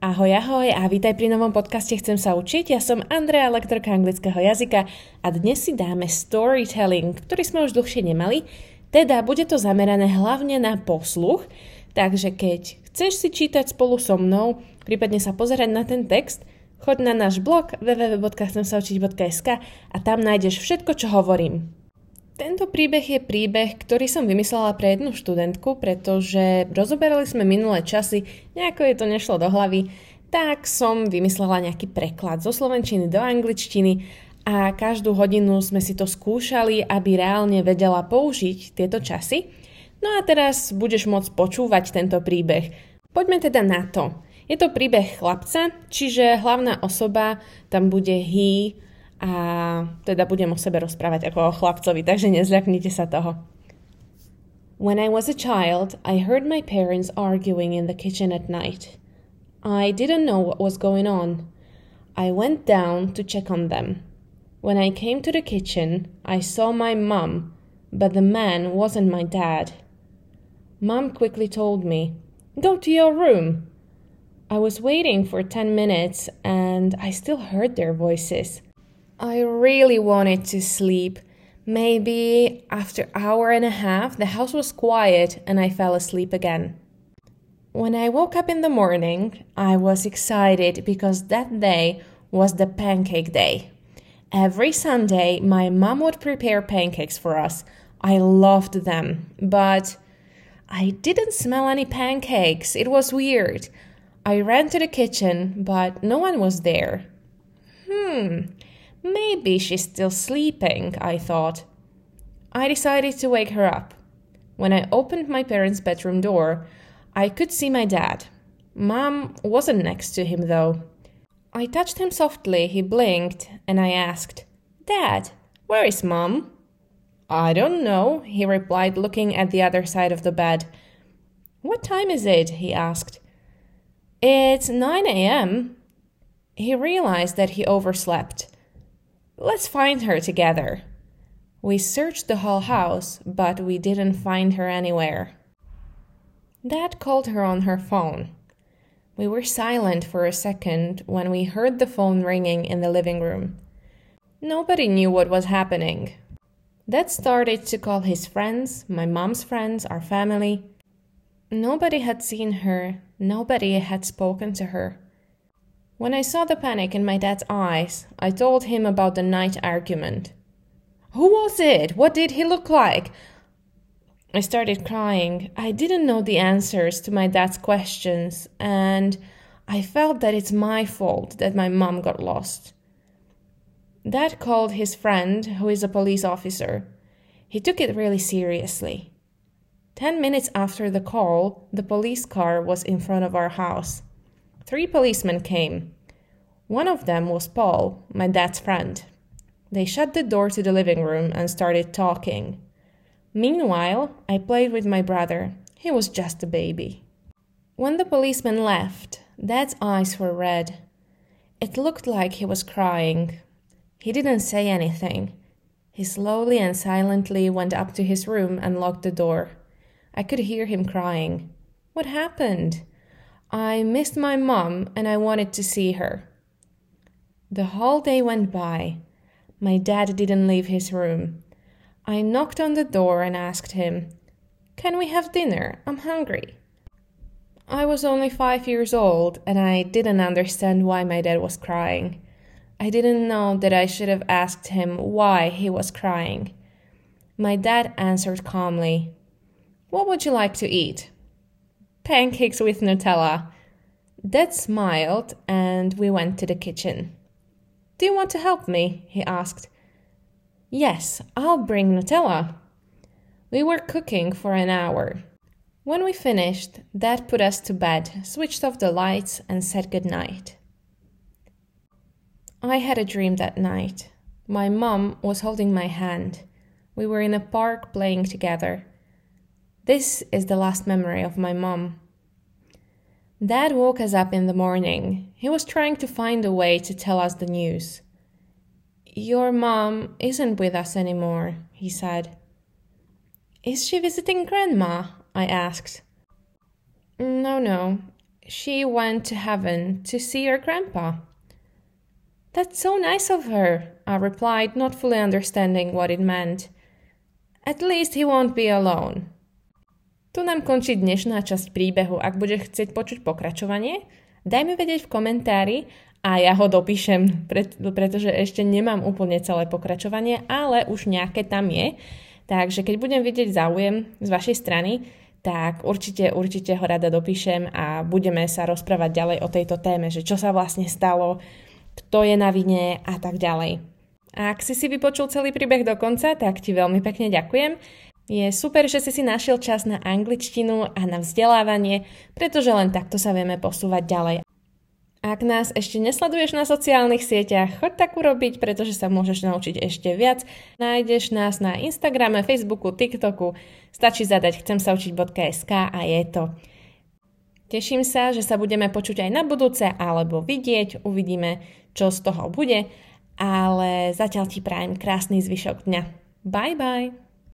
Ahoj, ahoj a vítaj pri novom podcaste Chcem sa učiť. Ja som Andrea, lektorka anglického jazyka a dnes si dáme storytelling, ktorý sme už dlhšie nemali. Teda bude to zamerané hlavne na posluch, takže keď chceš si čítať spolu so mnou, prípadne sa pozerať na ten text, choď na náš blog www.chcemsaučiť.sk a tam nájdeš všetko, čo hovorím. Tento príbeh je príbeh, ktorý som vymyslela pre jednu študentku, pretože rozoberali sme minulé časy, nejako je to nešlo do hlavy, tak som vymyslela nejaký preklad zo slovenčiny do angličtiny a každú hodinu sme si to skúšali, aby reálne vedela použiť tieto časy. No a teraz budeš môcť počúvať tento príbeh. Poďme teda na to. Je to príbeh chlapca, čiže hlavná osoba tam bude he, a teda budem o sebe rozprávať ako o chlapcovi, takže nezľaknite sa toho. When I was a child, I heard my parents arguing in the kitchen at night. I didn't know what was going on. I went down to check on them. When I came to the kitchen, I saw my mum, but the man wasn't my dad. Mum quickly told me, Go to your room. I was waiting for 10 minutes and I still heard their voices. I really wanted to sleep. Maybe after hour and a half the house was quiet and I fell asleep again. When I woke up in the morning, I was excited because that day was the pancake day. Every Sunday, my mom would prepare pancakes for us. I loved them, but I didn't smell any pancakes. It was weird. I ran to the kitchen, but no one was there. Hmm, Maybe she's still sleeping, I thought. I decided to wake her up. When I opened my parents' bedroom door, I could see my dad. Mom wasn't next to him, though. I touched him softly, he blinked, and I asked, Dad, where is Mom? I don't know, he replied, looking at the other side of the bed. What time is it? he asked. It's 9 a.m. He realized that he overslept. Let's find her together. We searched the whole house, but we didn't find her anywhere. Dad called her on her phone. We were silent for a second when we heard the phone ringing in the living room. Nobody knew what was happening. Dad started to call his friends, my mom's friends, our family. Nobody had seen her, nobody had spoken to her. When I saw the panic in my dad's eyes, I told him about the night argument. Who was it? What did he look like? I started crying. I didn't know the answers to my dad's questions, and I felt that it's my fault that my mom got lost. Dad called his friend, who is a police officer. He took it really seriously. Ten minutes after the call, the police car was in front of our house. Three policemen came. One of them was Paul, my dad's friend. They shut the door to the living room and started talking. Meanwhile, I played with my brother. He was just a baby. When the policeman left, Dad's eyes were red. It looked like he was crying. He didn't say anything. He slowly and silently went up to his room and locked the door. I could hear him crying. What happened? I missed my mom and I wanted to see her. The whole day went by. My dad didn't leave his room. I knocked on the door and asked him, Can we have dinner? I'm hungry. I was only five years old and I didn't understand why my dad was crying. I didn't know that I should have asked him why he was crying. My dad answered calmly, What would you like to eat? Pancakes with Nutella. Dad smiled and we went to the kitchen. Do you want to help me? he asked. Yes, I'll bring Nutella. We were cooking for an hour. When we finished, Dad put us to bed, switched off the lights, and said good night. I had a dream that night. My mom was holding my hand. We were in a park playing together. This is the last memory of my mom. Dad woke us up in the morning. He was trying to find a way to tell us the news. Your mom isn't with us anymore, he said. Is she visiting Grandma? I asked. No, no. She went to heaven to see her grandpa. That's so nice of her, I replied, not fully understanding what it meant. At least he won't be alone. Tu nám končí dnešná časť príbehu. Ak budeš chcieť počuť pokračovanie, daj mi vedieť v komentári a ja ho dopíšem, pretože ešte nemám úplne celé pokračovanie, ale už nejaké tam je. Takže keď budem vidieť záujem z vašej strany, tak určite, určite ho rada dopíšem a budeme sa rozprávať ďalej o tejto téme, že čo sa vlastne stalo, kto je na vine a tak ďalej. A ak si si vypočul celý príbeh do konca, tak ti veľmi pekne ďakujem. Je super, že si si našiel čas na angličtinu a na vzdelávanie, pretože len takto sa vieme posúvať ďalej. Ak nás ešte nesleduješ na sociálnych sieťach, choď tak urobiť, pretože sa môžeš naučiť ešte viac. Nájdeš nás na Instagrame, Facebooku, TikToku. Stačí zadať chcem sa učiť.sk a je to. Teším sa, že sa budeme počuť aj na budúce alebo vidieť. Uvidíme, čo z toho bude. Ale zatiaľ ti prajem krásny zvyšok dňa. Bye bye!